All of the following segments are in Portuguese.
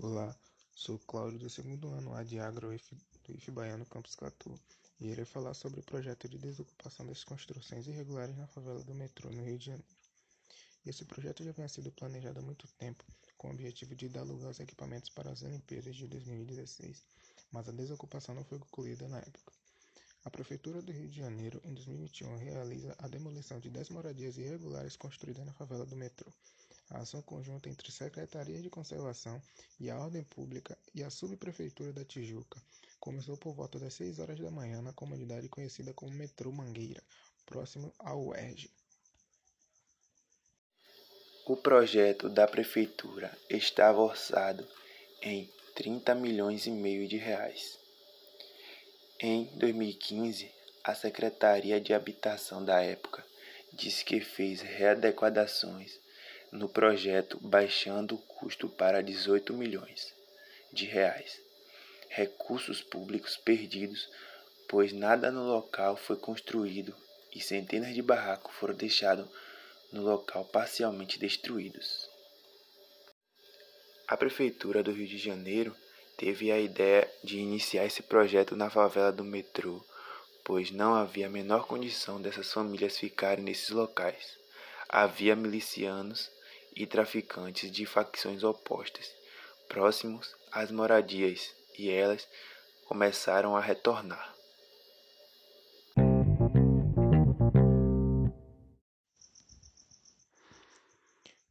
professor Cláudio do segundo ano A de Agro do IF Baiano Campus Catu e irei falar sobre o projeto de desocupação das construções irregulares na favela do metrô no Rio de Janeiro. Esse projeto já vinha sido planejado há muito tempo, com o objetivo de dar lugar aos equipamentos para as Olimpíadas de 2016, mas a desocupação não foi concluída na época. A Prefeitura do Rio de Janeiro, em 2021, realiza a demolição de 10 moradias irregulares construídas na favela do metrô. A ação conjunta entre Secretaria de Conservação e a Ordem Pública e a Subprefeitura da Tijuca começou por volta das 6 horas da manhã na comunidade conhecida como Metrô Mangueira, próximo ao UERJ. O projeto da prefeitura estava orçado em 30 milhões e meio de reais. Em 2015, a Secretaria de Habitação da época disse que fez readequações no projeto, baixando o custo para 18 milhões de reais. Recursos públicos perdidos, pois nada no local foi construído e centenas de barracos foram deixados no local parcialmente destruídos. A Prefeitura do Rio de Janeiro teve a ideia de iniciar esse projeto na favela do metrô, pois não havia a menor condição dessas famílias ficarem nesses locais. Havia milicianos e traficantes de facções opostas, próximos às moradias, e elas começaram a retornar.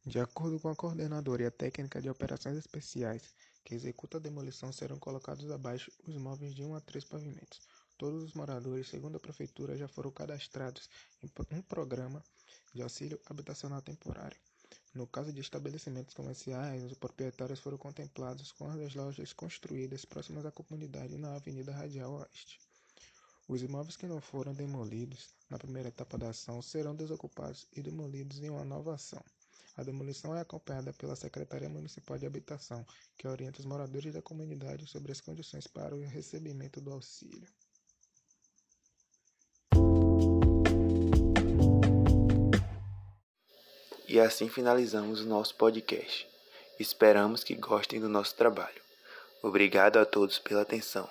De acordo com a coordenadora e a técnica de operações especiais que executa a demolição, serão colocados abaixo os móveis de um a três pavimentos. Todos os moradores, segundo a prefeitura, já foram cadastrados em um programa de auxílio habitacional temporário. No caso de estabelecimentos comerciais, os proprietários foram contemplados com as lojas construídas próximas à comunidade na Avenida Radial Oeste. Os imóveis que não foram demolidos na primeira etapa da ação serão desocupados e demolidos em uma nova ação. A demolição é acompanhada pela Secretaria Municipal de Habitação, que orienta os moradores da comunidade sobre as condições para o recebimento do auxílio. E assim finalizamos o nosso podcast. Esperamos que gostem do nosso trabalho. Obrigado a todos pela atenção.